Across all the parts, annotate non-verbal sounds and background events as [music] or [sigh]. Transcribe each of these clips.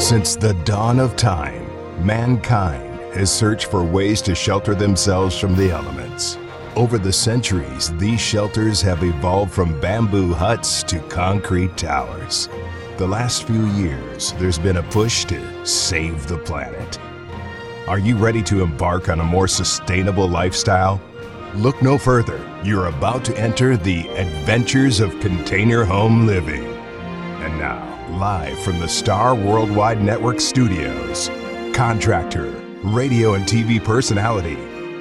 Since the dawn of time, mankind has searched for ways to shelter themselves from the elements. Over the centuries, these shelters have evolved from bamboo huts to concrete towers. The last few years, there's been a push to save the planet. Are you ready to embark on a more sustainable lifestyle? Look no further. You're about to enter the adventures of container home living. And now, live from the Star Worldwide Network studios, contractor, radio and TV personality,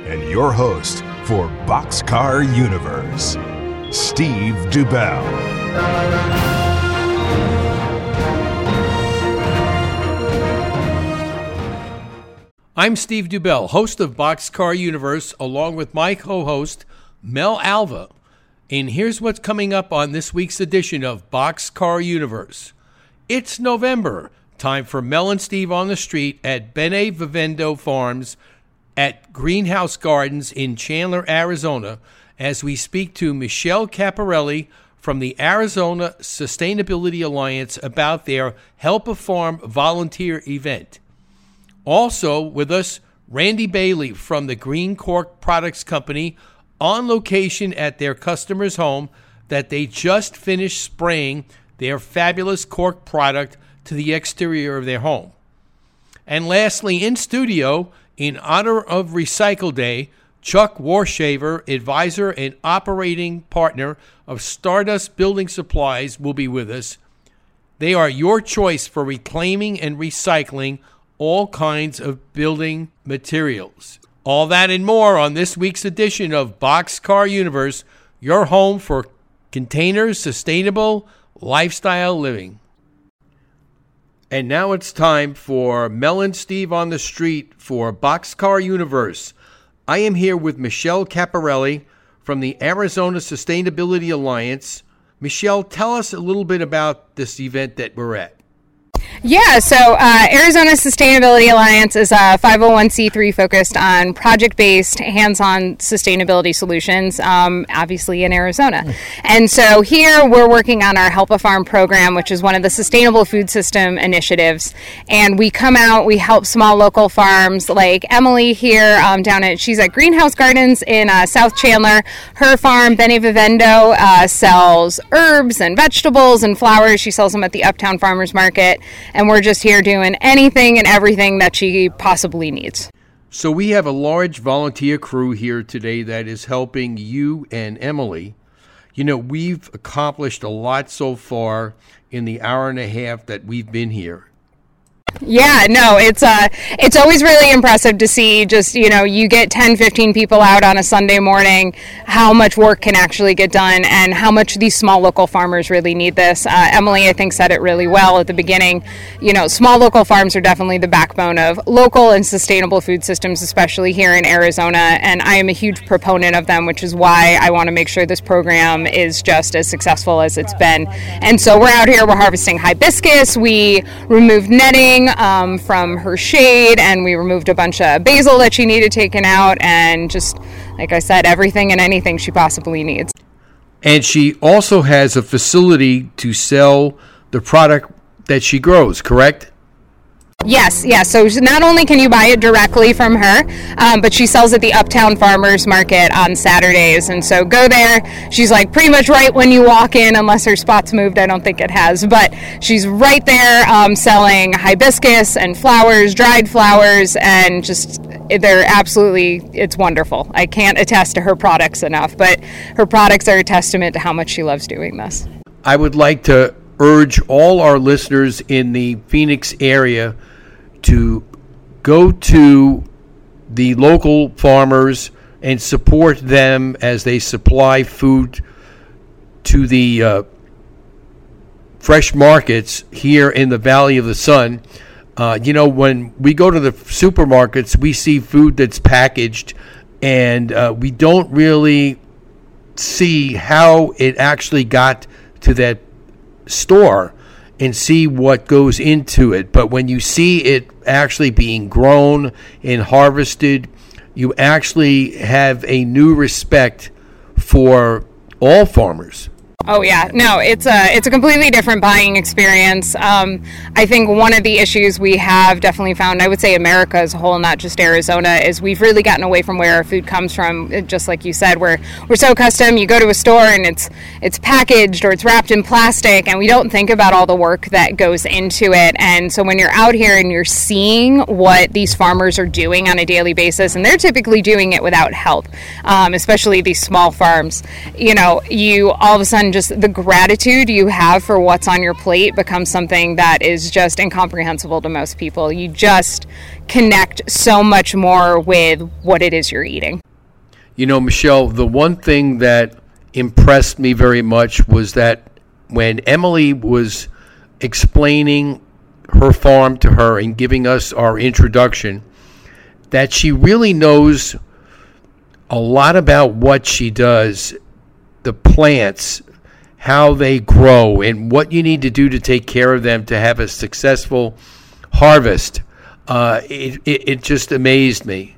and your host for Boxcar Universe, Steve Dubell. I'm Steve Dubell, host of Boxcar Universe, along with my co host, Mel Alva. And here's what's coming up on this week's edition of Boxcar Universe. It's November, time for Mel and Steve on the street at Bene Vivendo Farms at Greenhouse Gardens in Chandler, Arizona, as we speak to Michele Caporali from the Arizona Sustainability Alliance about their Help a Farm volunteer event. Also with us, Randy Bailey from the Green Cork Products Company on location at their customer's home that they just finished spraying their fabulous cork product to the exterior of their home. And lastly, in studio, in honor of Recycle Day, Chuck Warshaver, advisor and operating partner of Stardust Building Supplies, will be with us. They are your choice for reclaiming and recycling all kinds of building materials. All that and more on this week's edition of Boxcar Universe, your home for containers, sustainable lifestyle living. And now it's time for Mel and Steve on the street for Boxcar Universe. I am here with Michele Caporali from the Arizona Sustainability Alliance. Michele, tell us a little bit about this event that we're at. Yeah, so uh, Arizona Sustainability Alliance is a 501c3 focused on project based, hands on sustainability solutions, um, obviously in Arizona. And so here we're working on our Help a Farm program, which is one of the sustainable food system initiatives. And we come out, we help small local farms like Emily here um, down at, she's at Greenhouse Gardens in uh, South Chandler. Her farm, Bene Vivendo, uh, sells herbs and vegetables and flowers. She sells them at the Uptown Farmers Market and we're just here doing anything and everything that she possibly needs. So we have a large volunteer crew here today that is helping you and Emily. You know, we've accomplished a lot so far in the hour and a half that we've been here. Yeah, no, it's uh it's always really impressive to see just, you know, you get 10, 15 people out on a Sunday morning, how much work can actually get done and how much these small local farmers really need this. Uh, Emily, I think, said it really well at the beginning. You know, small local farms are definitely the backbone of local and sustainable food systems, especially here in Arizona. And I am a huge proponent of them, which is why I want to make sure this program is just as successful as it's been. And so we're out here, we're harvesting hibiscus, we removed netting um, from her shade, and we removed a bunch of basil that she needed taken out, and just like I said, everything and anything she possibly needs. And she also has a facility to sell the product that she grows, correct? Yes, yes. So not only can you buy it directly from her, um, but she sells at the Uptown Farmers Market on Saturdays. And so go there. She's like pretty much right when you walk in, unless her spot's moved. I don't think it has, but she's right there um, selling hibiscus and flowers, dried flowers, and just they're absolutely it's wonderful. I can't attest to her products enough, but her products are a testament to how much she loves doing this. I would like to urge all our listeners in the Phoenix area to go to the local farmers and support them as they supply food to the uh, fresh markets here in the Valley of the Sun. Uh, you know, when we go to the supermarkets, we see food that's packaged, and uh, we don't really see how it actually got to that store and see what goes into it. But when you see it actually being grown and harvested, you actually have a new respect for all farmers. Oh yeah, no, it's a it's a completely different buying experience. Um, I think one of the issues we have definitely found, I would say America as a whole, not just Arizona, is we've really gotten away from where our food comes from. Just like you said, we're we're so accustomed. You go to a store and it's it's packaged or it's wrapped in plastic, and we don't think about all the work that goes into it. And so when you're out here and you're seeing what these farmers are doing on a daily basis, and they're typically doing it without help, um, especially these small farms, you know, you all of a sudden just the gratitude you have for what's on your plate becomes something that is just incomprehensible to most people. You just connect so much more with what it is you're eating. You know, Michele, the one thing that impressed me very much was that when Emily was explaining her farm to her and giving us our introduction, that she really knows a lot about what she does, the plants, how they grow and what you need to do to take care of them to have a successful harvest. Uh, it, it, it just amazed me.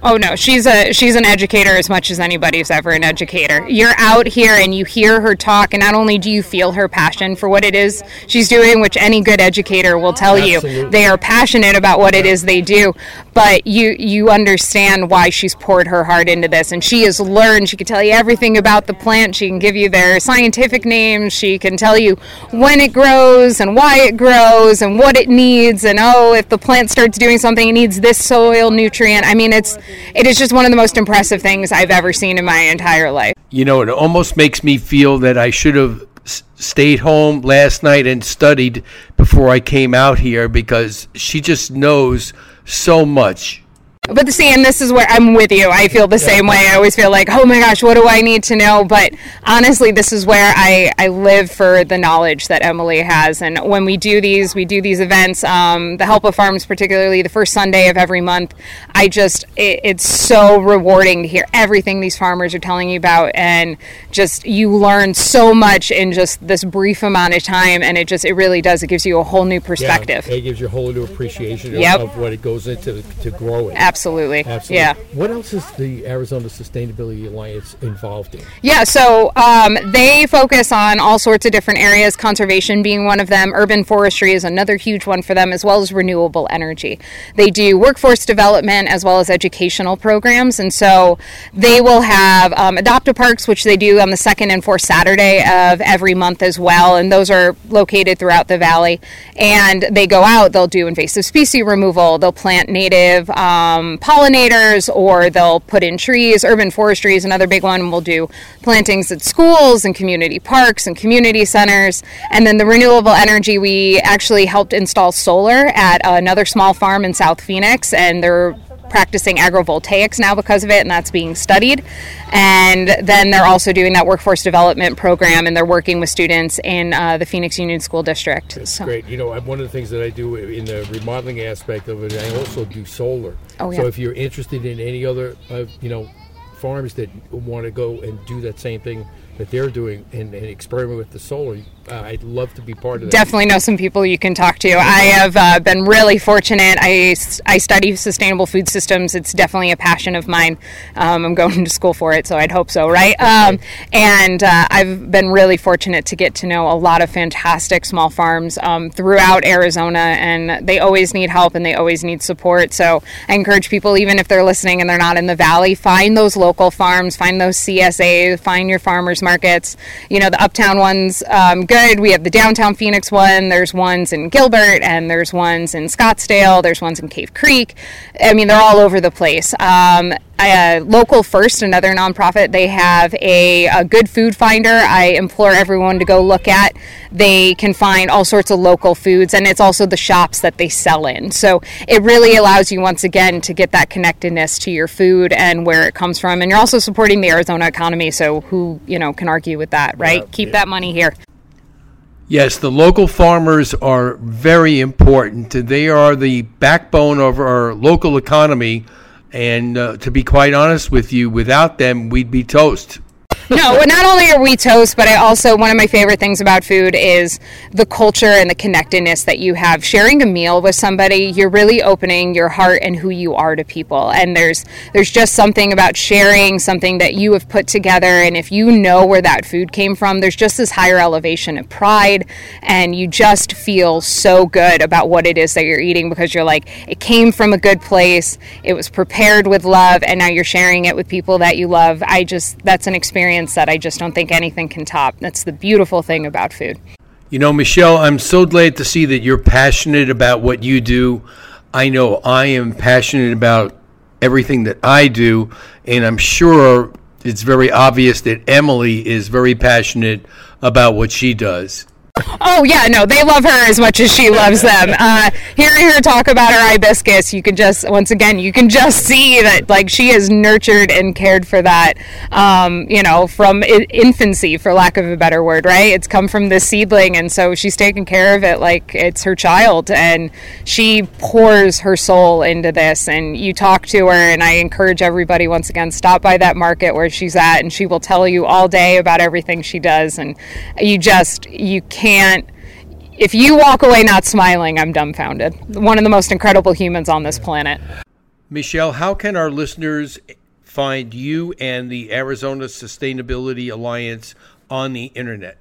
Oh no, she's a she's an educator as much as anybody's ever an educator. You're out here and you hear her talk, and not only do you feel her passion for what it is she's doing, which any good educator will tell Absolutely. you, they are passionate about what it is they do, but you you understand why she's poured her heart into this, and she has learned. She can tell you everything about the plant. She can give you their scientific names. She can tell you when it grows and why it grows and what it needs, and oh, if the plant starts doing something, it needs this soil nutrient. I mean, it's it is just one of the most impressive things I've ever seen in my entire life. You know, it almost makes me feel that I should have stayed home last night and studied before I came out here because she just knows so much. But see, and this is where I'm with you. I feel the yeah. same way. I always feel like, oh my gosh, what do I need to know? But honestly, this is where I, I live for the knowledge that Emily has. And when we do these, we do these events, um, the Help of Farms, particularly the first Sunday of every month, I just, it, it's so rewarding to hear everything these farmers are telling you about. And just, you learn so much in just this brief amount of time. And it just, it really does. It gives you a whole new perspective. Yeah, it gives you a whole new appreciation yep. of, of what it goes into to grow it. Absolutely. Absolutely. Absolutely. Yeah. What else is the Arizona Sustainability Alliance involved in? Yeah, so um, they focus on all sorts of different areas, conservation being one of them, urban forestry is another huge one for them, as well as renewable energy. They do workforce development as well as educational programs, and so they will have um, adoptive parks, which they do on the second and fourth Saturday of every month as well, and those are located throughout the valley. And they go out, they'll do invasive species removal, they'll plant native. Um, pollinators or they'll put in trees. Urban forestry is another big one. We'll do plantings at schools and community parks and community centers. And then the renewable energy, we actually helped install solar at another small farm in South Phoenix, and they're practicing agrovoltaics now because of it, and that's being studied. And then they're also doing that workforce development program, and they're working with students in uh, the Phoenix Union School District. That's so. great. You know, one of the things that I do in the remodeling aspect of it, I also do solar. Oh, yeah. So if you're interested in any other, uh, you know, farms that want to go and do that same thing that they're doing and, and experiment with the solar, uh, I'd love to be part of that. Definitely know some people you can talk to. I have uh, been really fortunate. I, I study sustainable food systems. It's definitely a passion of mine. Um, I'm going to school for it, so I'd hope so, right? Um, and uh, I've been really fortunate to get to know a lot of fantastic small farms um, throughout Arizona, and they always need help and they always need support. So I encourage people, even if they're listening and they're not in the valley, find those local farms, find those CSAs, find your farmers markets. You know, the uptown ones, um, good good. We have the downtown Phoenix one. There's ones in Gilbert, and there's ones in Scottsdale. There's ones in Cave Creek. I mean, they're all over the place. Um, uh, Local First, another nonprofit, they have a, a, good food finder. I implore everyone to go look at. They can find all sorts of local foods, and it's also the shops that they sell in. So it really allows you, once again, to get that connectedness to your food and where it comes from. And you're also supporting the Arizona economy. So who you know can argue with that, right? Yeah, Keep yeah. that money here. Yes, the local farmers are very important. They are the backbone of our local economy. And uh, to be quite honest with you, without them, we'd be toast. No, well, not only are we toast, but I also one of my favorite things about food is the culture and the connectedness that you have. Sharing a meal with somebody, you're really opening your heart and who you are to people. And there's there's just something about sharing something that you have put together and if you know where that food came from, there's just this higher elevation of pride and you just feel so good about what it is that you're eating because you're like it came from a good place, it was prepared with love and now you're sharing it with people that you love. I just that's an experience that I just don't think anything can top. That's the beautiful thing about food. You know, Michele, I'm so glad to see that you're passionate about what you do. I know I am passionate about everything that I do, and I'm sure it's very obvious that Emily is very passionate about what she does. Oh yeah, no, they love her as much as she loves them. Uh, hearing her talk about her hibiscus, you can just once again you can just see that like she has nurtured and cared for that, um, you know, from infancy, for lack of a better word, right? It's come from this seedling, and so she's taken care of it like it's her child, and she pours her soul into this. And you talk to her, and I encourage everybody once again stop by that market where she's at, and she will tell you all day about everything she does, and you just you can't can't if you walk away not smiling, I'm dumbfounded. One of the most incredible humans on this planet. Michele, how can our listeners find you and the Arizona Sustainability Alliance on the internet?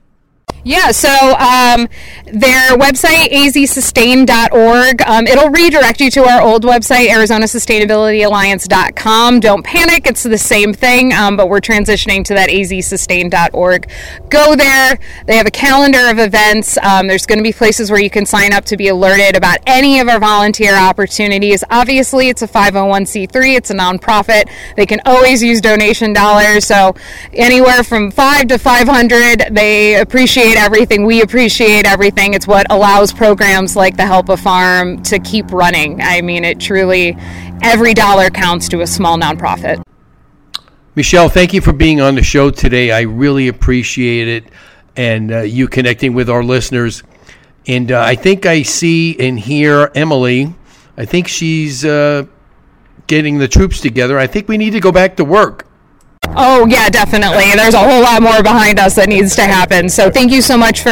Yeah, so um, their website, azsustain.org, um, it'll redirect you to our old website, arizonaSustainabilityAlliance.com. Don't panic, it's the same thing, um, but we're transitioning to that azsustain.org. Go there. They have a calendar of events. Um, there's going to be places where you can sign up to be alerted about any of our volunteer opportunities. Obviously, it's a 501c3, it's a nonprofit. They can always use donation dollars, so anywhere from 5 to 500, they appreciate everything. We appreciate everything. It's what allows programs like the Help a Farm to keep running. I mean, it truly, every dollar counts to a small nonprofit. Michele, thank you for being on the show today. I really appreciate it and uh, you connecting with our listeners. And uh, I think I see and hear Emily. I think she's uh, getting the troops together. I think we need to go back to work. Oh yeah, definitely. There's a whole lot more behind us that needs to happen. So thank you so much for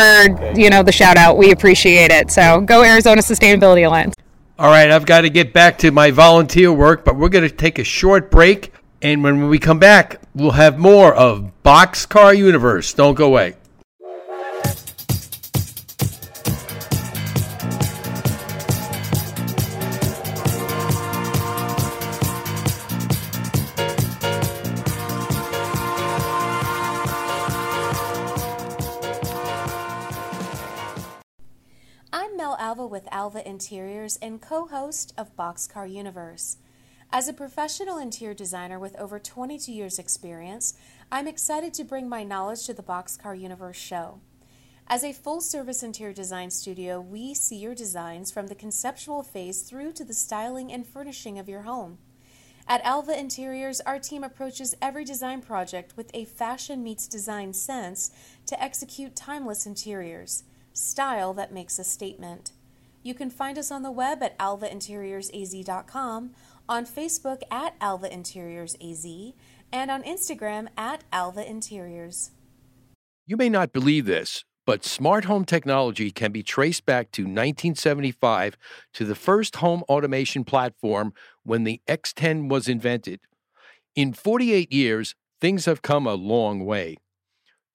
you know the shout out. We appreciate it. So go Arizona Sustainability Alliance. All right, I've got to get back to my volunteer work, but we're going to take a short break, and when we come back, we'll have more of Boxcar Universe. Don't go away. Interiors and co host of Boxcar Universe. As a professional interior designer with over 22 years' experience, I'm excited to bring my knowledge to the Boxcar Universe show. As a full service interior design studio, we see your designs from the conceptual phase through to the styling and furnishing of your home. At Alva Interiors, our team approaches every design project with a fashion meets design sense to execute timeless interiors style that makes a statement. You can find us on the web at alvainteriorsaz.com, on Facebook at alvainteriorsaz, and on Instagram at alvainteriors. You may not believe this, but smart home technology can be traced back to 1975 to the first home automation platform when the X10 was invented. In 48 years, things have come a long way.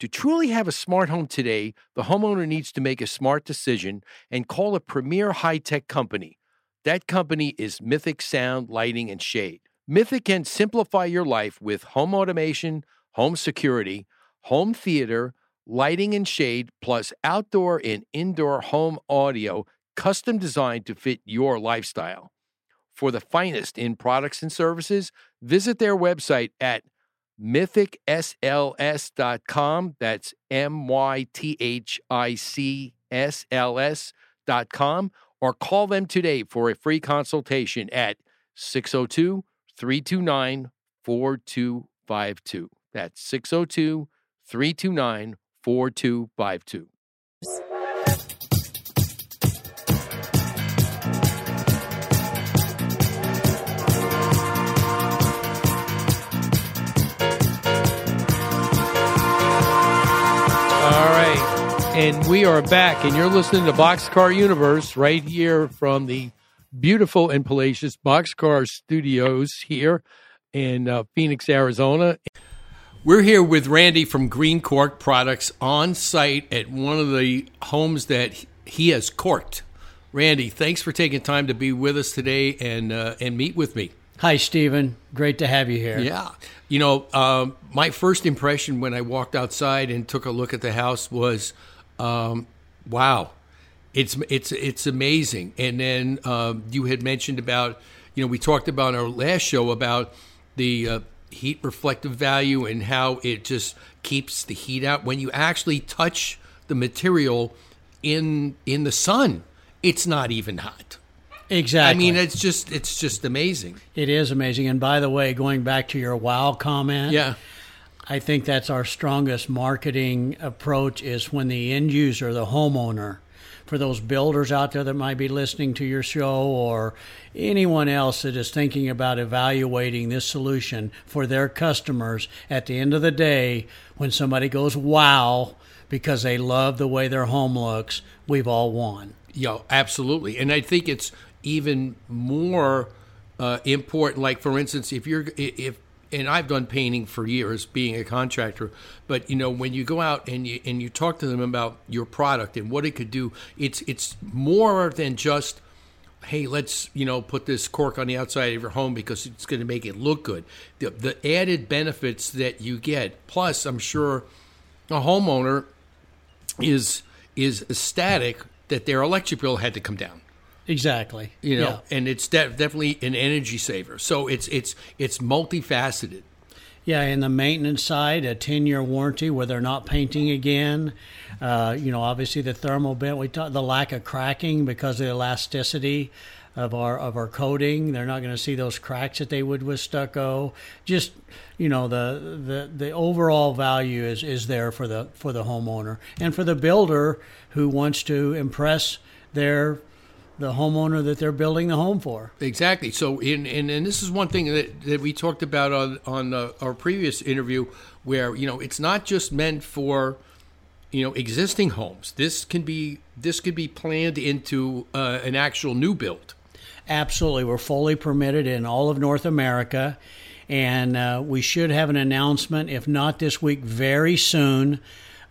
To truly have a smart home today, the homeowner needs to make a smart decision and call a premier high tech company. That company is Mythic Sound, Lighting, and Shade. Mythic can simplify your life with home automation, home security, home theater, lighting and shade, plus outdoor and indoor home audio custom designed to fit your lifestyle. For the finest in products and services, visit their website at mythicsls.com. That's M Y T H I C S L S.com. Or call them today for a free consultation at 602 329 4252. That's 602 329 4252. And we are back, and you're listening to Boxcar Universe right here from the beautiful and palatial Boxcar Studios here in uh, Phoenix, Arizona. We're here with Randy from Green Cork Products on site at one of the homes that he has corked. Randy, thanks for taking time to be with us today and uh, and meet with me. Hi, Stephen. Great to have you here. Yeah. You know, um, my first impression when I walked outside and took a look at the house was, um, wow, it's it's it's amazing. And then um, you had mentioned about, you know, we talked about our last show about the uh, heat reflective value and how it just keeps the heat out when you actually touch the material in in the sun. It's not even hot. Exactly. I mean, it's just it's just amazing. It is amazing. And by the way, going back to your wow comment, yeah, I think that's our strongest marketing approach is when the end user, the homeowner, for those builders out there that might be listening to your show or anyone else that is thinking about evaluating this solution for their customers at the end of the day when somebody goes wow because they love the way their home looks, we've all won. Yeah, absolutely. And I think it's even more uh, important. Like for instance, if you're if and I've done painting for years, being a contractor. But you know, when you go out and you and you talk to them about your product and what it could do, it's it's more than just, hey, let's you know put this cork on the outside of your home because it's going to make it look good. The the added benefits that you get, plus I'm sure a homeowner is is ecstatic that their electric bill had to come down. Exactly. You know, yeah. and it's de- definitely an energy saver. So it's it's it's multifaceted. Yeah, in the maintenance side, a ten-year warranty where they're not painting again. Uh, you know, obviously the thermal bent. We talked the lack of cracking because of the elasticity of our of our coating. They're not going to see those cracks that they would with stucco. Just you know, the the the overall value is is there for the for the homeowner and for the builder who wants to impress their the homeowner that they're building the home for. Exactly. So, in and, and this is one thing that, that we talked about on on uh, our previous interview, where you know it's not just meant for you know existing homes. This can be this could be planned into uh, an actual new build. Absolutely, we're fully permitted in all of North America, and uh, we should have an announcement, if not this week, very soon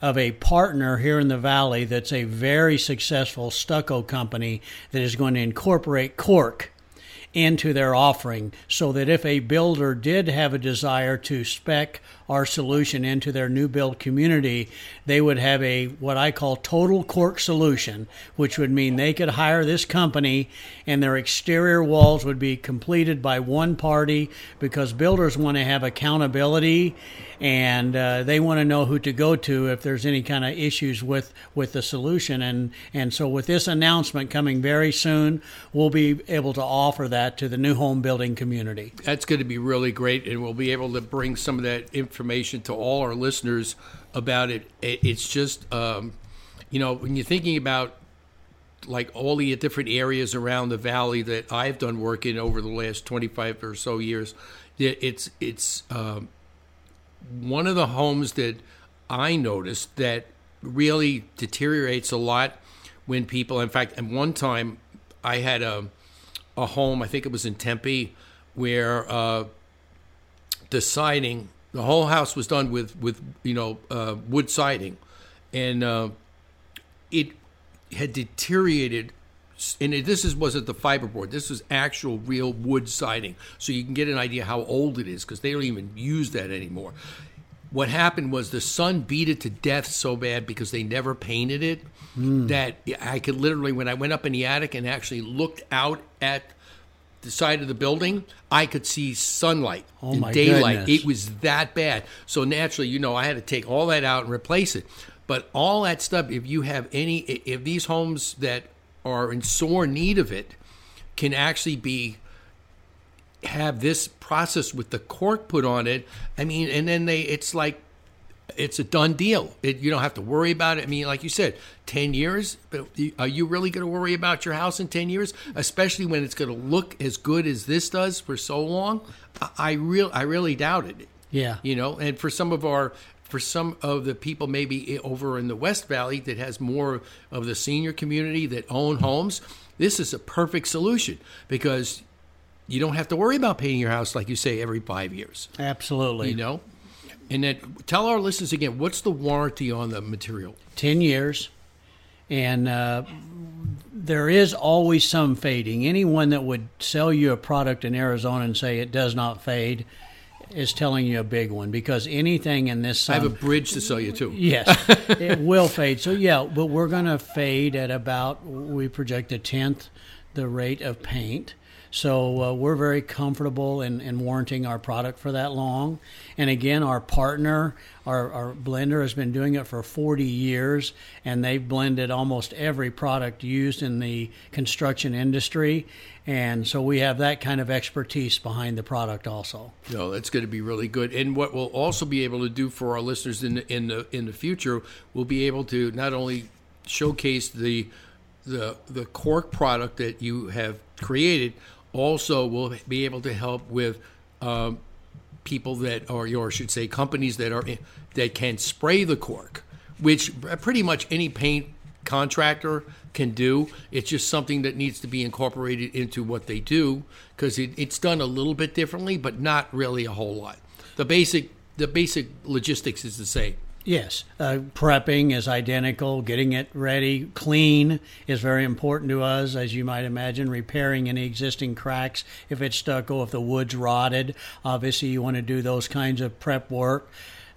of a partner here in the valley that's a very successful stucco company that is going to incorporate cork into their offering so that if a builder did have a desire to spec our solution into their new build community, they would have a what I call total cork solution, which would mean they could hire this company and their exterior walls would be completed by one party because builders want to have accountability and uh, they want to know who to go to if there's any kind of issues with with the solution. And and so with this announcement coming very soon we'll be able to offer that to the new home building community. That's going to be really great and we'll be able to bring some of that information to all our listeners about it. It's just um, you know when you're thinking about like all the different areas around the valley that I've done work in over the last 25 or so years, it's it's um, one of the homes that I noticed that really deteriorates a lot when people, in fact, at one time I had a, a home, I think it was in Tempe, where uh, the siding, the whole house was done with, with you know, uh, wood siding. And uh, it had deteriorated and this is wasn't the fiberboard. This was actual real wood siding, so you can get an idea how old it is because they don't even use that anymore. What happened was the sun beat it to death so bad because they never painted it mm. that I could literally, when I went up in the attic and actually looked out at the side of the building, I could see sunlight oh in daylight. Goodness. It was that bad. So naturally, you know, I had to take all that out and replace it. But all that stuff, if you have any, if these homes that are in sore need of it can actually be have this process with the cork put on it. I mean, and then they it's like it's a done deal. It, you don't have to worry about it. I mean, like you said, ten years. But are you really going to worry about your house in ten years, especially when it's going to look as good as this does for so long? I, I real I really doubt it. Yeah. You know, and for some of our for some of the people maybe over in the West Valley that has more of the senior community that own homes, this is a perfect solution because you don't have to worry about painting your house like you say every five years. Absolutely. You know, and then tell our listeners again, what's the warranty on the material? Ten years, and uh, there is always some fading. Anyone that would sell you a product in Arizona and say it does not fade is telling you a big one because anything in this. I have a bridge to sell you too. Yes, [laughs] it will fade. So yeah, but we're going to fade at about we project a tenth the rate of paint. So uh, we're very comfortable in, in warranting our product for that long. And again, our partner, our, our blender, has been doing it for 40 years, and they've blended almost every product used in the construction industry. And so we have that kind of expertise behind the product also. No, that's going to be really good. And what we'll also be able to do for our listeners in the, in the in the future, we'll be able to not only showcase the the the cork product that you have created, also we'll be able to help with um, people that or or should say companies that are that can spray the cork, which pretty much any paint contractor can do. It's just something that needs to be incorporated into what they do because it, it's done a little bit differently, but not really a whole lot. The basic the basic logistics is the same. Yes, uh, prepping is identical. Getting it ready, clean is very important to us, as you might imagine. Repairing any existing cracks if it's stucco, if the wood's rotted. Obviously, you want to do those kinds of prep work.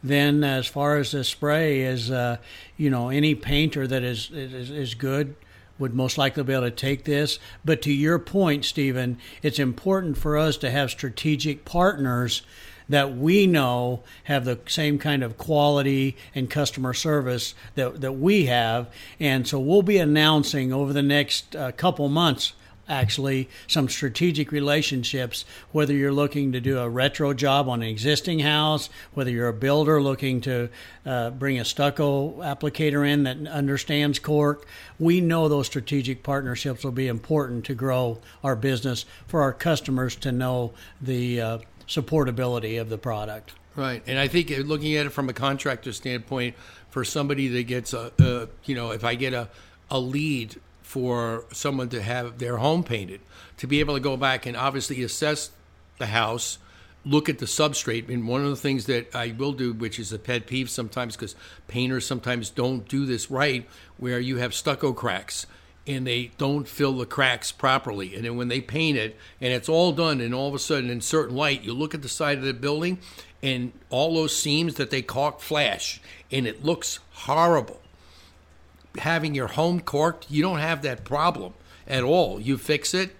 Then, as far as the spray is, uh, you know, any painter that is, is is good would most likely be able to take this. But to your point, Stephen, it's important for us to have strategic partners that we know have the same kind of quality and customer service that, that we have. And so we'll be announcing over the next uh, couple months actually some strategic relationships whether you're looking to do a retro job on an existing house whether you're a builder looking to uh, bring a stucco applicator in that understands cork we know those strategic partnerships will be important to grow our business for our customers to know the uh, supportability of the product Right, and I think uh, looking at it from a contractor standpoint, for somebody that gets a, a you know, if I get a a lead for someone to have their home painted, to be able to go back and obviously assess the house, look at the substrate. And one of the things that I will do, which is a pet peeve sometimes, because painters sometimes don't do this right, where you have stucco cracks and they don't fill the cracks properly. And then when they paint it and it's all done, and all of a sudden in certain light, you look at the side of the building and all those seams that they caulk flash, and it looks horrible having your home corked, you don't have that problem at all. You fix it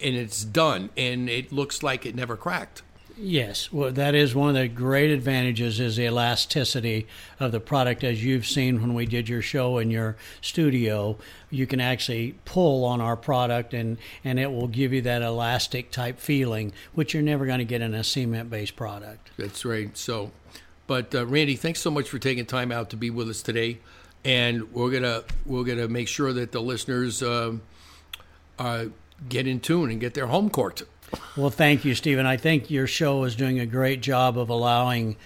and it's done and it looks like it never cracked. Yes, well, that is one of the great advantages is the elasticity of the product. As you've seen when we did your show in your studio, you can actually pull on our product and, and it will give you that elastic type feeling, which you're never going to get in a cement based product. That's right. So, but uh, Randy, thanks so much for taking time out to be with us today and we're gonna we're gonna make sure that the listeners um, uh, get in tune and get their home corked. Well, thank you, Stephen. I think your show is doing a great job of allowing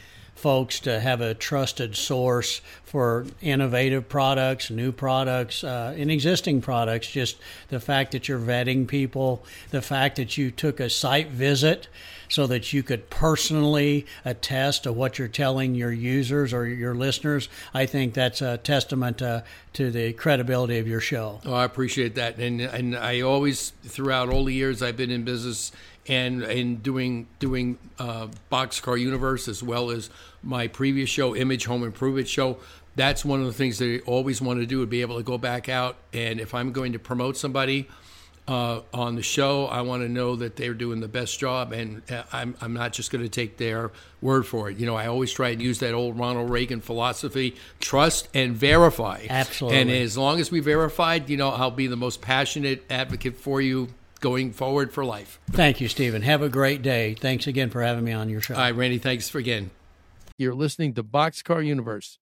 folks to have a trusted source for innovative products, new products, uh, and existing products. Just the fact that you're vetting people, the fact that you took a site visit so that you could personally attest to what you're telling your users or your listeners. I think that's a testament to, to the credibility of your show. Oh, I appreciate that, and and I always throughout all the years I've been in business and in doing doing uh, Boxcar Universe as well as my previous show, Image Home Improvement Show. That's one of the things that I always want to do would be able to go back out and if I'm going to promote somebody uh, on the show. I want to know that they're doing the best job, and uh, I'm, I'm not just going to take their word for it. You know, I always try and use that old Ronald Reagan philosophy trust and verify. Absolutely. And as long as we verified, you know, I'll be the most passionate advocate for you going forward for life. Thank you, Stephen. Have a great day. Thanks again for having me on your show. All right, Randy, thanks for again. You're listening to Boxcar Universe.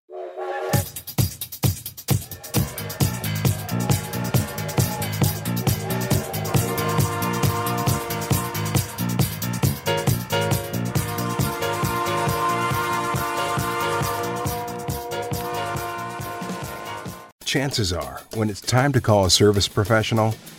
Chances are, when it's time to call a service professional,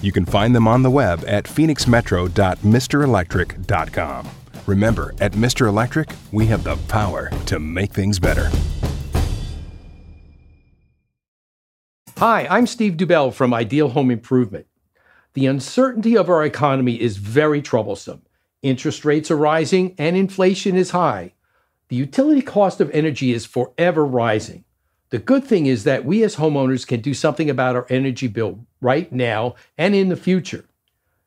You can find them on the web at phoenixmetro.mrelectric.com. Remember, at Mr. Electric, we have the power to make things better. Hi, I'm Steve Dubell from Ideal Home Improvement. The uncertainty of our economy is very troublesome. Interest rates are rising and inflation is high. The utility cost of energy is forever rising. The good thing is that we as homeowners can do something about our energy bill right now and in the future.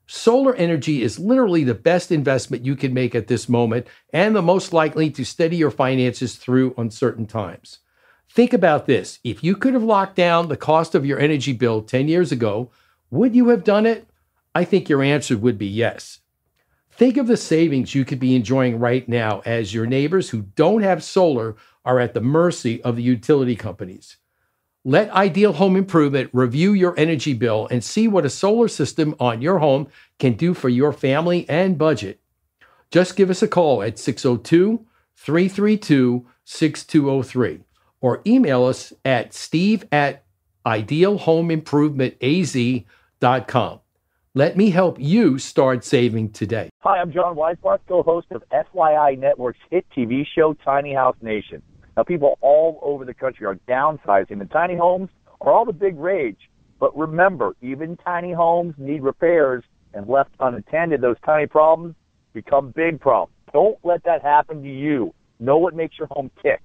Solar energy is literally the best investment you can make at this moment and the most likely to steady your finances through uncertain times. Think about this if you could have locked down the cost of your energy bill 10 years ago, would you have done it? I think your answer would be yes. Think of the savings you could be enjoying right now as your neighbors who don't have solar are at the mercy of the utility companies. Let Ideal Home Improvement review your energy bill and see what a solar system on your home can do for your family and budget. Just give us a call at 602 332 6203 or email us at steve at idealhomeimprovementaz.com. Let me help you start saving today. Hi, I'm John Weisbarth, co-host of FYI Network's hit TV show Tiny House Nation. Now, people all over the country are downsizing, and tiny homes are all the big rage. But remember, even tiny homes need repairs, and left unattended, those tiny problems become big problems. Don't let that happen to you. Know what makes your home tick.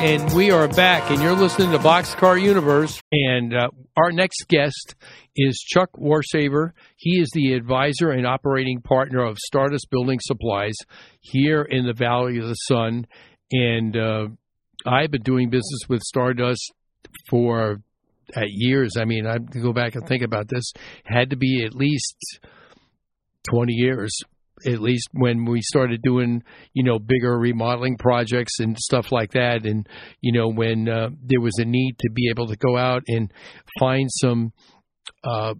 And we are back, and you're listening to Boxcar Universe. And uh, our next guest is Chuck Warshaver. He is the advisor and operating partner of Stardust Building Supplies here in the Valley of the Sun. And uh, I've been doing business with Stardust for uh, years. I mean, I go back and think about this. Had to be at least 20 years at least when we started doing you know bigger remodeling projects and stuff like that. And you know when uh, there was a need to be able to go out and find some uh,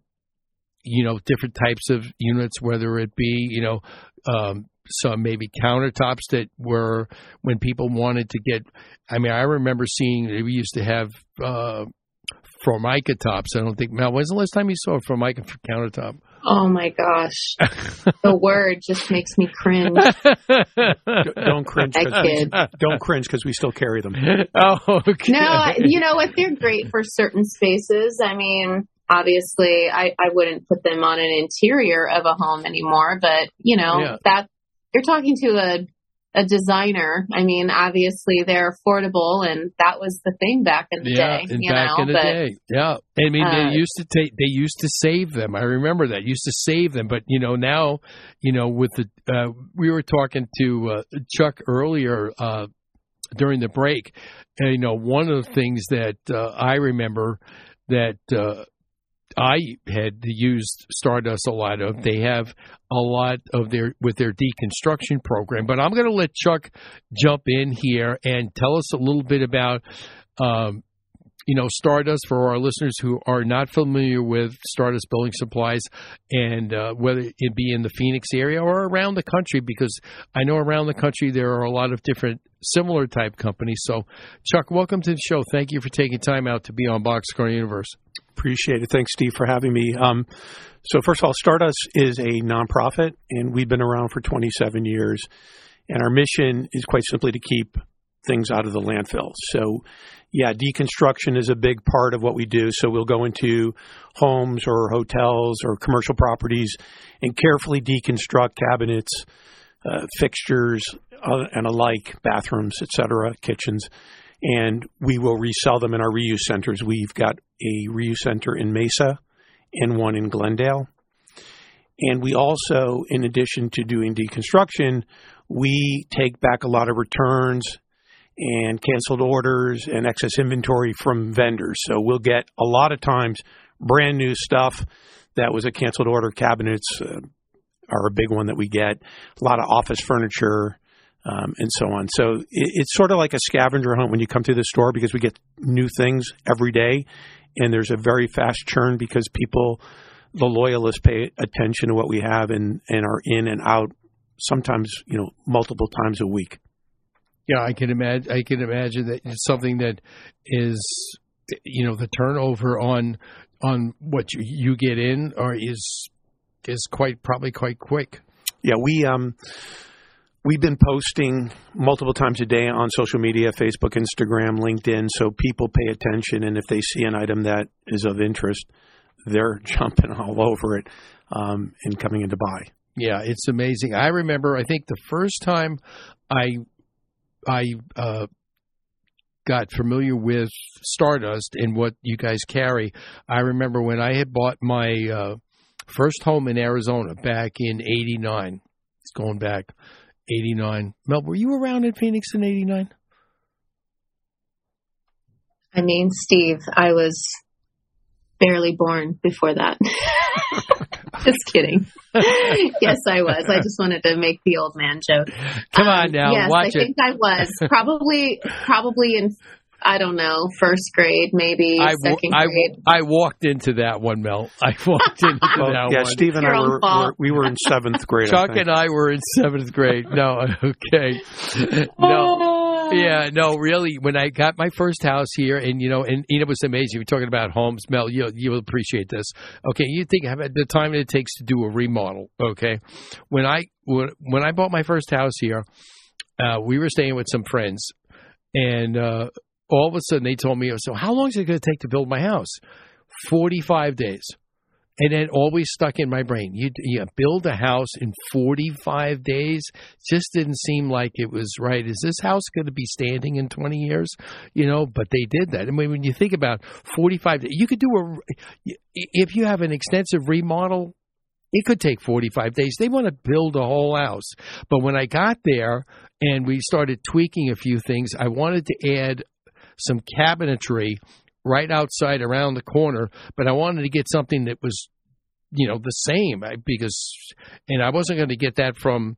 you know different types of units whether it be you know um, some maybe countertops that were when people wanted to get i mean i remember seeing we used to have uh, formica tops. I don't think Mel, when's the last time you saw a formica countertop Oh my gosh. the [laughs] word just makes me cringe. don't cringe. kid. Don't cringe because [laughs] we still carry them. Oh, okay. No, you know what? They're great for certain spaces. I mean, obviously, I, I wouldn't put them on an interior of a home anymore, but, you know, yeah. that you're talking to a a designer. I mean, obviously they're affordable, and that was the thing back in the yeah, day. you back know? in the but, day, yeah. I mean, uh, they used to take, they used to save them. I remember that used to save them, but you know now, you know, with the uh, we were talking to uh, Chuck earlier uh, during the break, and you know, one of the things that uh, I remember that uh, I had used Stardust a lot of. They have a lot of their with their deconstruction program. But I'm going to let Chuck jump in here and tell us a little bit about. Um, you know, Stardust for our listeners who are not familiar with Stardust Building Supplies, and uh, whether it be in the Phoenix area or around the country, because I know around the country there are a lot of different similar type companies. So, Chuck, welcome to the show. Thank you for taking time out to be on Boxcar Universe. Appreciate it. Thanks, Steve, for having me. Um, so, first of all, Stardust is a nonprofit, and we've been around for 27 years. And our mission is quite simply to keep things out of the landfill. So, yeah, deconstruction is a big part of what we do. So, we'll go into homes or hotels or commercial properties and carefully deconstruct cabinets, uh, fixtures, uh, and alike, bathrooms, etc., kitchens and we will resell them in our reuse centers. We've got a reuse center in Mesa and one in Glendale. And we also, in addition to doing deconstruction, we take back a lot of returns and canceled orders and excess inventory from vendors. So we'll get a lot of times brand new stuff that was a canceled order. Cabinets uh, are a big one that we get. A lot of office furniture. Um, and so on. So it, it's sort of like a scavenger hunt when you come to the store because we get new things every day, and there's a very fast churn because people, the loyalists, pay attention to what we have and and are in and out sometimes you know multiple times a week. Yeah, I can imagine. I can imagine that it's something that is, you know, the turnover on on what you, you get in or is is quite probably quite quick. Yeah, we um we've been posting multiple times a day on social media, Facebook, Instagram, LinkedIn, so people pay attention and if they see an item that is of interest, they're [laughs] jumping all over it um, and coming in to buy. Yeah, it's amazing. I remember I think the first time I I uh, got familiar with Stardust and what you guys carry, I remember when I had bought my uh, first home in Arizona back in '89. It's going back '89. Mel, were you around in Phoenix in '89? I mean, Steve, I was barely born before that. [laughs] just kidding. [laughs] yes, I was. I just wanted to make the old man joke. Come on um, now, yes, watch I it. think I was probably probably in I don't know, first grade, maybe I, second I, grade. I walked into that one, Mel. [laughs] I walked into well, [laughs] that yeah, one. Yeah, Steve and Your I were, were we were in seventh [laughs] grade. Chuck I and I were in seventh grade. No, okay, no, yeah, no, really. When I got my first house here, and you know, and, and it was amazing. We're talking about homes, Mel. You you'll appreciate this. Okay, you think about the time it takes to do a remodel. Okay, when I when, when I bought my first house here, uh, we were staying with some friends, and uh, all of a sudden they told me, "So how long is it going to take to build my house?" Forty-five days. And it always stuck in my brain. You, you build a house in 45 days. Just didn't seem like it was right. Is this house going to be standing in 20 years? You know, but they did that. I mean, when you think about 45, you could do a, if you have an extensive remodel, it could take 45 days. They want to build a whole house. But when I got there and we started tweaking a few things, I wanted to add some cabinetry right outside around the corner, but I wanted to get something that was, you know, the same because, and I wasn't going to get that from,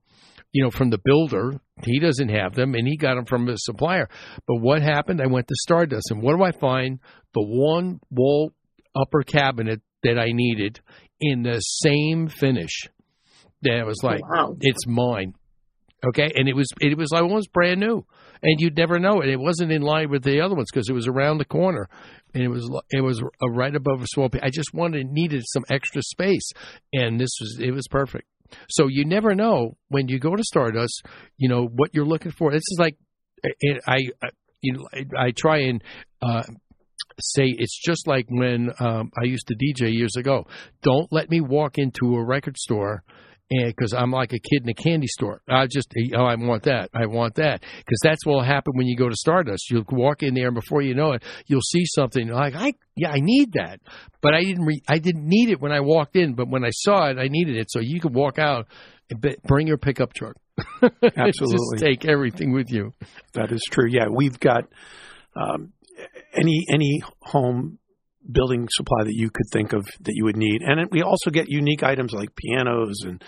you know, from the builder. He doesn't have them, and he got them from a supplier. But what happened? I went to Stardust, and what do I find? The one wall upper cabinet that I needed in the same finish. That was like, wow. it's mine. Okay, and it was it was like almost brand new, and you'd never know it. It wasn't in line with the other ones because it was around the corner, and it was it was right above a swamp. I just wanted needed some extra space, and this was it was perfect. So you never know when you go to Stardust, you know what you're looking for. This is like I, I you know I try and. Uh, say it's just like when um, I used to DJ years ago. Don't let me walk into a record store and because I'm like a kid in a candy store. I just, oh, I want that. I want that. Because that's what will happen when you go to Stardust. You'll walk in there, and before you know it, you'll see something like, I, yeah, I need that. But I didn't, re- I didn't need it when I walked in. But when I saw it, I needed it. So you could walk out and be- bring your pickup truck. [laughs] Absolutely. just take everything with you. That is true. Yeah, we've got um, any any home building supply that you could think of that you would need. And we also get unique items like pianos and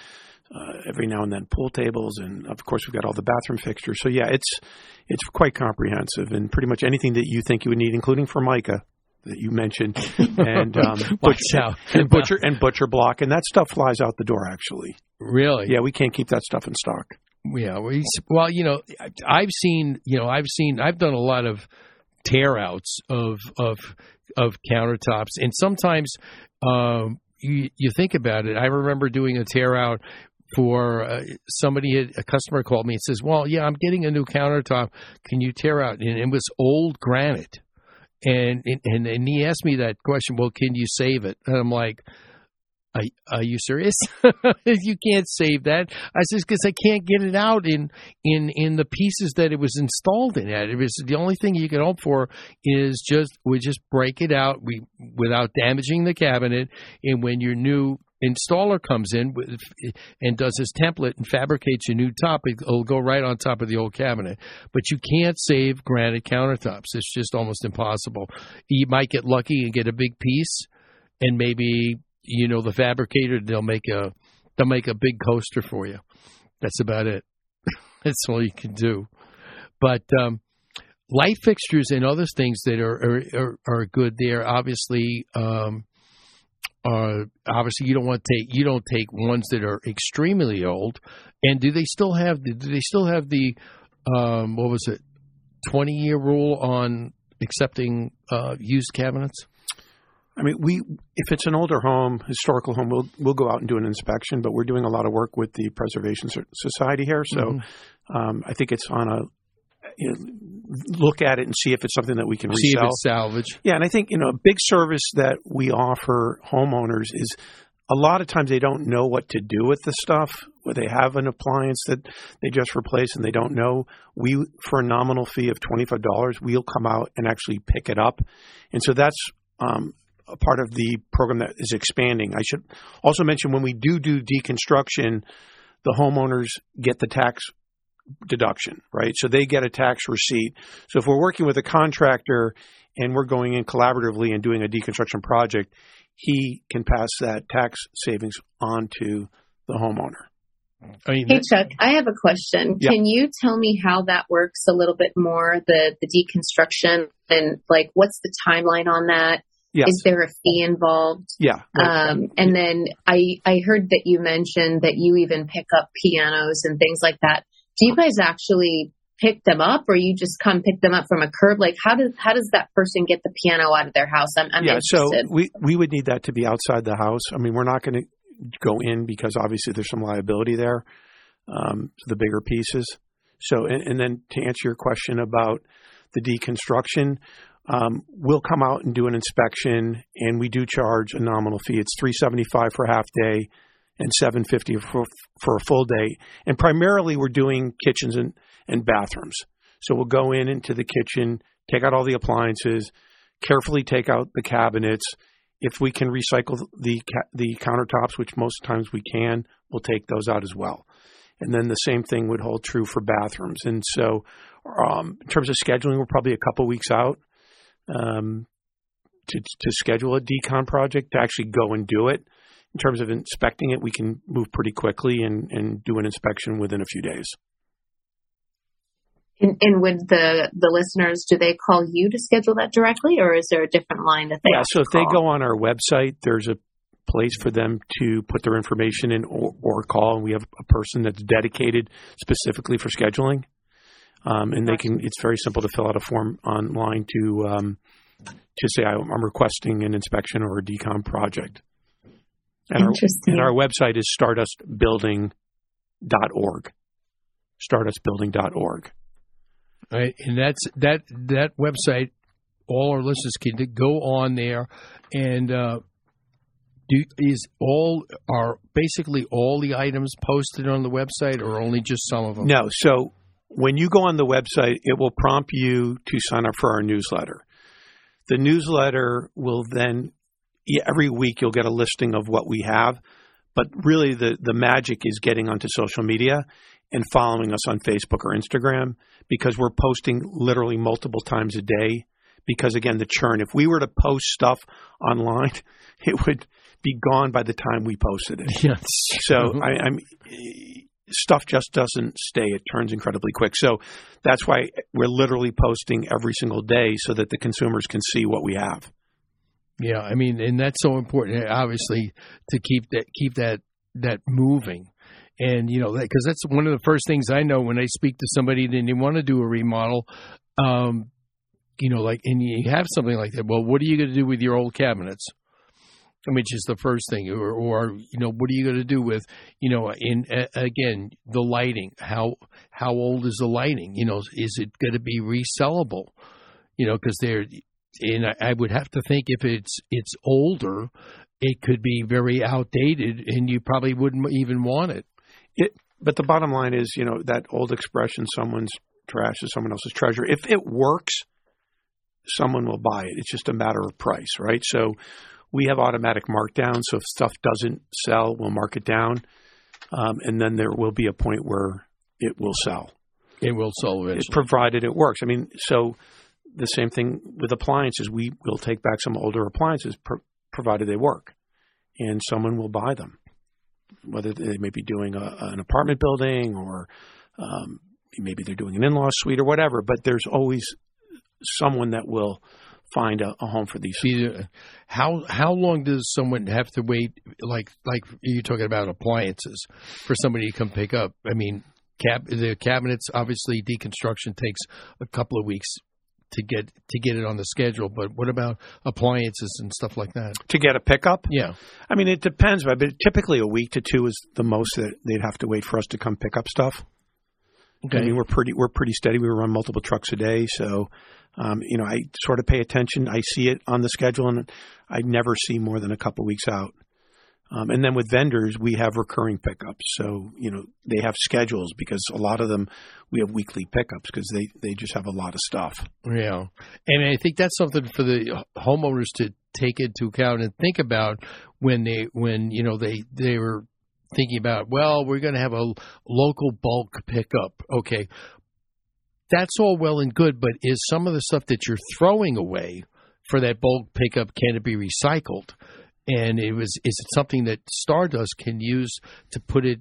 uh, every now and then pool tables, and of course we've got all the bathroom fixtures. So yeah, it's it's quite comprehensive and pretty much anything that you think you would need, including Formica that you mentioned, [laughs] and um, butcher, [laughs] and butcher and butcher block, and that stuff flies out the door. Actually, really? Yeah, we can't keep that stuff in stock. Yeah, we, well, you know, I've seen, you know, I've seen, I've done a lot of tear outs of of of countertops, and sometimes um, you you think about it. I remember doing a tear out for uh, somebody a customer called me and says, "Well, yeah, I'm getting a new countertop. Can you tear out?" And it was old granite, and and and he asked me that question. Well, can you save it? And I'm like. Are, are you serious? [laughs] [laughs] you can't save that. I says because I can't get it out in in in the pieces that it was installed in. It was the only thing you can hope for is just we just break it out we without damaging the cabinet. And when your new installer comes in with, and does his template and fabricates a new top, it'll go right on top of the old cabinet. But you can't save granite countertops. It's just almost impossible. You might get lucky and get a big piece, and maybe you know the fabricator they'll make a they'll make a big coaster for you. That's about it. [laughs] That's all you can do. But um, light fixtures and other things that are are, are good there. Obviously, um, uh, obviously you don't want to take you don't take ones that are extremely old. And do they still have do they still have the um, what was it twenty year rule on accepting uh, used cabinets? I mean, we if it's an older home, historical home, we'll we'll go out and do an inspection. But we're doing a lot of work with the Preservation Society here, so mm-hmm. um, I think it's on a you know, look at it and see if it's something that we can see resell. if it's salvage. Yeah, and I think you know a big service that we offer homeowners is a lot of times they don't know what to do with the stuff. Where they have an appliance that they just replaced and they don't know, we for a nominal fee of twenty five dollars, we'll come out and actually pick it up, and so that's um, a part of the program that is expanding. I should also mention when we do do deconstruction, the homeowners get the tax deduction, right? So they get a tax receipt. So if we're working with a contractor and we're going in collaboratively and doing a deconstruction project, he can pass that tax savings on to the homeowner. I mean, hey Chuck, I have a question. Yeah. Can you tell me how that works a little bit more? The the deconstruction and like what's the timeline on that? Yes. Is there a fee involved? Yeah. Um, and then I I heard that you mentioned that you even pick up pianos and things like that. Do you guys actually pick them up, or you just come pick them up from a curb? Like how does how does that person get the piano out of their house? I'm, I'm yeah. Interested. So we we would need that to be outside the house. I mean, we're not going to go in because obviously there's some liability there. Um, the bigger pieces. So and, and then to answer your question about the deconstruction, um, we'll come out and do an inspection, and we do charge a nominal fee. It's three seventy five for a half day, and seven fifty for for a full day. And primarily, we're doing kitchens and, and bathrooms. So we'll go in into the kitchen, take out all the appliances, carefully take out the cabinets. If we can recycle the the countertops, which most times we can, we'll take those out as well. And then the same thing would hold true for bathrooms. And so, um, in terms of scheduling, we're probably a couple weeks out um, to, to schedule a decon project to actually go and do it. In terms of inspecting it, we can move pretty quickly and, and do an inspection within a few days. And, and would the the listeners do they call you to schedule that directly, or is there a different line that they? Yeah, so if call? they go on our website, there's a place for them to put their information in or, or call, and we have a person that's dedicated specifically for scheduling. Um, and they can. It's very simple to fill out a form online to um, to say I'm requesting an inspection or a decon project. And Interesting. Our, and our website is stardustbuilding.org. Stardustbuilding.org. Right, and that's that that website. All our listeners can go on there, and uh, do is all are basically all the items posted on the website, or only just some of them? No. So when you go on the website, it will prompt you to sign up for our newsletter. The newsletter will then, every week, you'll get a listing of what we have. But really, the, the magic is getting onto social media and following us on Facebook or Instagram because we're posting literally multiple times a day. Because again, the churn, if we were to post stuff online, [laughs] it would be gone by the time we posted it. Yes. So mm-hmm. I, I'm stuff just doesn't stay. It turns incredibly quick. So that's why we're literally posting every single day so that the consumers can see what we have. Yeah, I mean, and that's so important, obviously, to keep that keep that that moving. And you know, because that's one of the first things I know when I speak to somebody and they want to do a remodel. Um, you know, like, and you have something like that. Well, what are you going to do with your old cabinets? Which is the first thing or, or you know what are you going to do with you know in uh, again the lighting how how old is the lighting you know is it going to be resellable you know because they're and I, I would have to think if it's it's older it could be very outdated, and you probably wouldn't even want it. It, but the bottom line is, you know, that old expression, "Someone's trash is someone else's treasure." If it works, someone will buy it. It's just a matter of price, right? So we have automatic markdown. So if stuff doesn't sell, we'll mark it down, um, and then there will be a point where it will sell. It will sell eventually, provided it works. I mean, so the same thing with appliances. We will take back some older appliances, pro- provided they work, and someone will buy them, whether they may be doing a, an apartment building or um, maybe they're doing an in-law suite or whatever. But there's always someone that will find a, a home for these. Uh, how how long does someone have to wait? Like like you're talking about appliances for somebody to come pick up. I mean, cab the cabinets obviously deconstruction takes a couple of weeks to get to get it on the schedule. But what about appliances and stuff like that? To get a pickup? Yeah. I mean, it depends, but typically a week to two is the most that they'd have to wait for us to come pick up stuff. Okay. I mean, we're pretty we're pretty steady. We run multiple trucks a day, so um, you know, I sort of pay attention. I see it on the schedule, and I never see more than a couple weeks out. Um, and then with vendors, we have recurring pickups. So, you know, they have schedules because a lot of them, we have weekly pickups because they, they just have a lot of stuff. Yeah. And I think that's something for the homeowners to take into account and think about when they, when, you know, they, they were thinking about, well, we're going to have a local bulk pickup. Okay. That's all well and good, but is some of the stuff that you're throwing away for that bulk pickup, can it be recycled? and it was is it something that Stardust can use to put it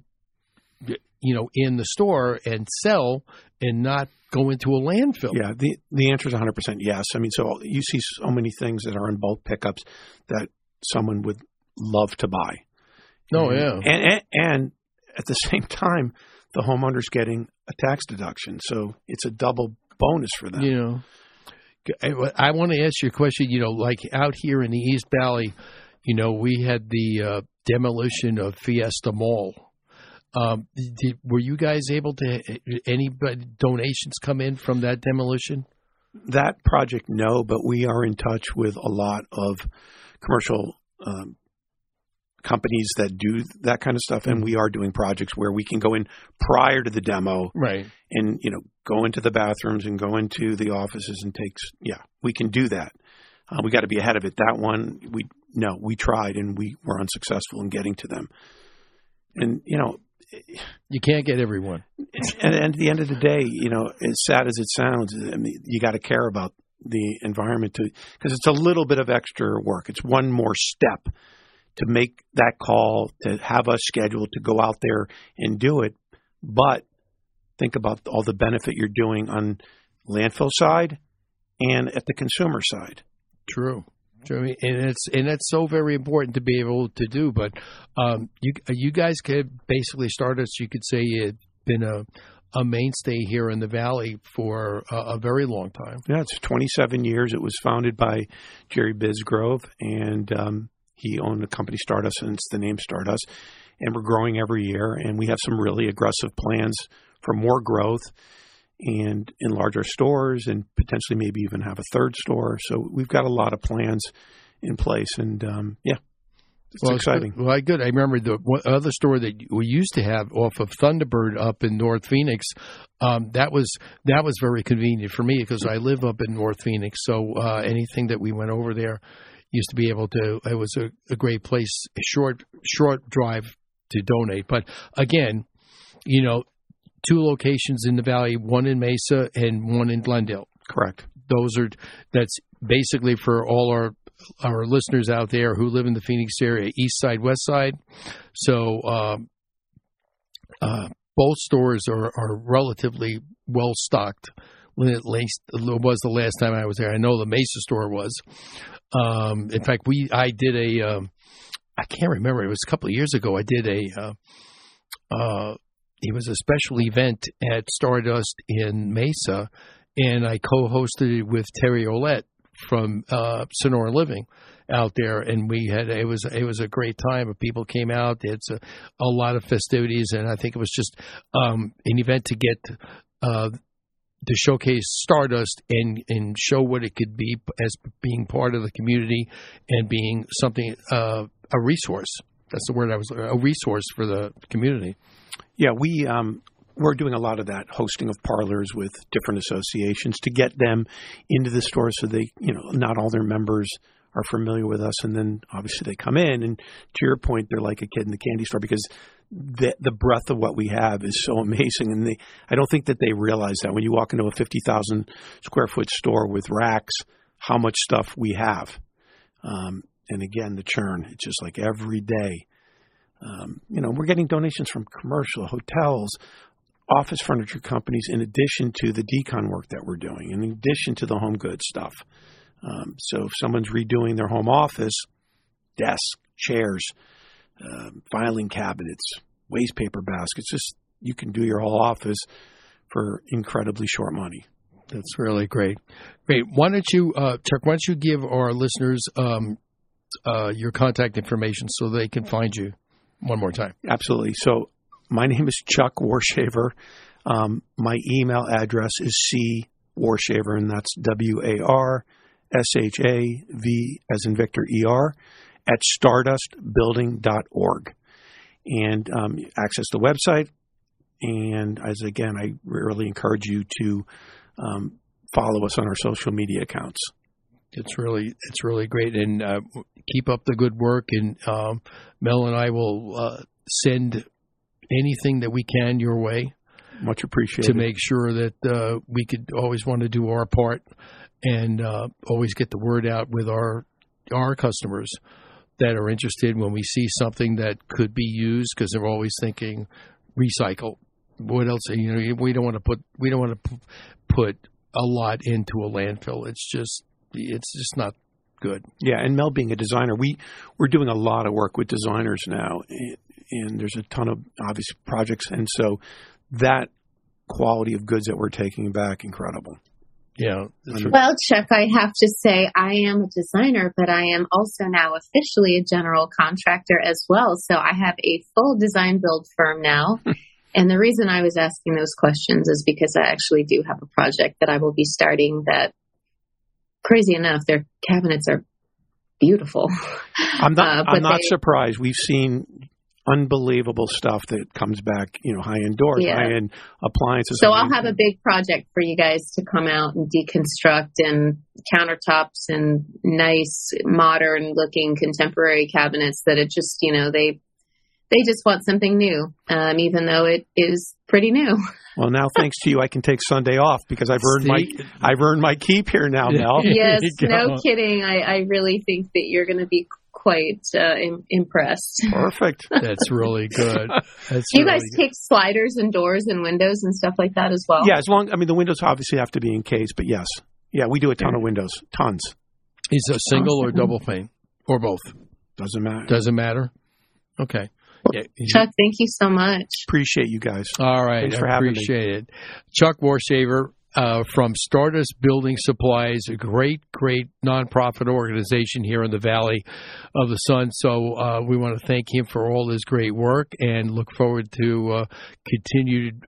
you know in the store and sell and not go into a landfill yeah the the answer is 100% yes i mean so you see so many things that are in bulk pickups that someone would love to buy oh and, yeah and, and, and at the [laughs] same time the homeowner's getting a tax deduction so it's a double bonus for them you know I, I want to ask you a question you know like out here in the east valley you know, we had the uh, demolition of Fiesta Mall. Um, did, were you guys able to any donations come in from that demolition? That project, no, but we are in touch with a lot of commercial um, companies that do that kind of stuff, and mm-hmm. we are doing projects where we can go in prior to the demo, right? And you know, go into the bathrooms and go into the offices and takes. Yeah, we can do that. Uh, we got to be ahead of it. That one, we no, we tried and we were unsuccessful in getting to them. And you know, you can't get everyone. And, and at the end of the day, you know, as sad as it sounds, I mean, you got to care about the environment to because it's a little bit of extra work. It's one more step to make that call, to have us scheduled to go out there and do it. But think about all the benefit you're doing on landfill side and at the consumer side. True. True. And it's and it's so very important to be able to do. But um, you you guys could basically start us. You could say it's been a a mainstay here in the valley for a, a, very long time. Yeah, it's 27 years. It was founded by Jerry Bisgrove, and um, he owned the company Stardust, and it's the name Stardust. And we're growing every year, and we have some really aggressive plans for more growth and enlarge our stores and potentially maybe even have a third store. So we've got a lot of plans in place, and um, yeah, it's well, exciting. Well, good. I remember the other store that we used to have off of Thunderbird up in North Phoenix. Um, that was that was very convenient for me because I live up in North Phoenix. So uh, anything that we went over there used to be able to. It was a, a great place, short short drive to donate. But again, you know, two locations in the valley, one in Mesa and one in Glendale. Correct. Those are that's basically for all our our listeners out there who live in the Phoenix area, east side, west side. So um, uh, both stores are, are relatively well stocked. At least it was the last time I was there. I know the Mesa store was. Um, in fact, we I did a um, I can't remember. It was a couple of years ago. I did a uh, uh, it was a special event at Stardust in Mesa, and I co-hosted it with Terry Olette from uh, Sonora Living out there, and we had it was it was a great time. People came out. It's a, a lot of festivities, and I think it was just um, an event to get. Uh, to showcase Stardust and and show what it could be as being part of the community and being something uh, a resource. That's the word I was a resource for the community. Yeah, we um, we're doing a lot of that hosting of parlors with different associations to get them into the store so they you know not all their members are familiar with us and then obviously they come in and to your point they're like a kid in the candy store because the the breadth of what we have is so [laughs] amazing and they I don't think that they realize that. When you walk into a 50,000 square foot store with racks how much stuff we have. Um, and again the churn it's just like every day. Um, you know we're getting donations from commercial hotels office furniture companies in addition to the decon work that we're doing in addition to the home goods stuff um, so if someone's redoing their home office desk chairs uh, filing cabinets waste paper baskets just you can do your whole office for incredibly short money that's really great. Great. Why don't you, uh, Chuck? Why don't you give our listeners um, uh, your contact information so they can find you one more time? Absolutely. So my name is Chuck Warshaver. Um, my email address is c warshaver, and that's W A R S H A V as in Victor E R at stardustbuilding.org. And um, access the website. And as again, I really encourage you to um, follow us on our social media accounts. It's really it's really great, and uh, keep up the good work. And um, Mel and I will uh, send anything that we can your way. Much appreciated. To make sure that uh, we could always want to do our part and uh, always get the word out with our our customers that are interested when we see something that could be used because they're always thinking recycle. What else? You know, we don't want to put we don't want to put a lot into a landfill. It's just it's just not good. Yeah, and Mel being a designer, we we're doing a lot of work with designers now, and, and there's a ton of obvious projects, and so that quality of goods that we're taking back, incredible. Yeah. Well, Chuck, I have to say I am a designer, but I am also now officially a general contractor as well. So I have a full design build firm now. [laughs] And the reason I was asking those questions is because I actually do have a project that I will be starting that crazy enough, their cabinets are beautiful. I'm not, uh, I'm not they, surprised. We've seen unbelievable stuff that comes back, you know, high end doors, yeah. high end appliances. So I'll have a big project for you guys to come out and deconstruct and countertops and nice modern looking contemporary cabinets that it just, you know, they they just want something new, um, even though it is pretty new. [laughs] Well, now thanks to you, I can take Sunday off because I've earned my I've earned my keep here now, Mel. yes, [laughs] no kidding. I, I really think that you're going to be quite uh, impressed. [laughs] Perfect. That's really good. That's Do you really guys good. take sliders and doors and windows and stuff like that as well? Yeah, as long I mean the windows obviously have to be encased, but yes, yeah, we do a ton of windows, tons. Is a single or double pane or both? Doesn't matter. Doesn't matter. Okay. Yeah. Chuck, thank you so much. Appreciate you guys. All right. Thanks for I appreciate it. Chuck Warshaver uh, from Stardust Building Supplies, a great, great nonprofit organization here in the Valley of the Sun. So uh, we want to thank him for all his great work and look forward to uh, continued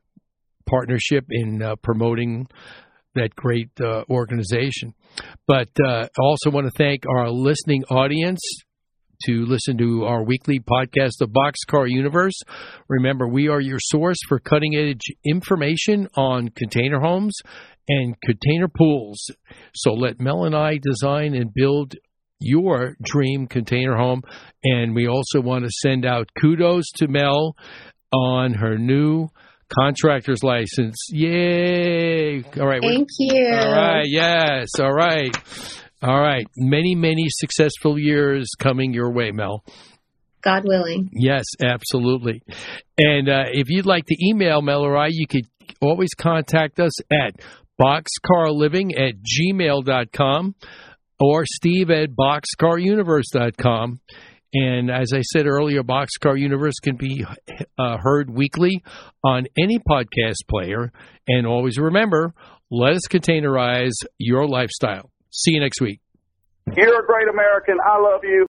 partnership in uh, promoting that great uh, organization. But also want to thank our listening audience to listen to our weekly podcast of Boxcar Universe. Remember, we are your source for cutting edge information on container homes and container pools. So let Mel and I design and build your dream container home. And we also want to send out kudos to Mel on her new contractor's license. Yay! All right. Thank you. All right. Yes. All right. All right. Many, many successful years coming your way, Mel. God willing. Yes, absolutely. And uh, if you'd like to email Mel or I, you could always contact us at boxcarliving at gmail.com or steve at boxcaruniverse.com. And as I said earlier, Boxcar Universe can be uh, heard weekly on any podcast player. And always remember, let us containerize your lifestyle. See you next week. You're a great American. I love you.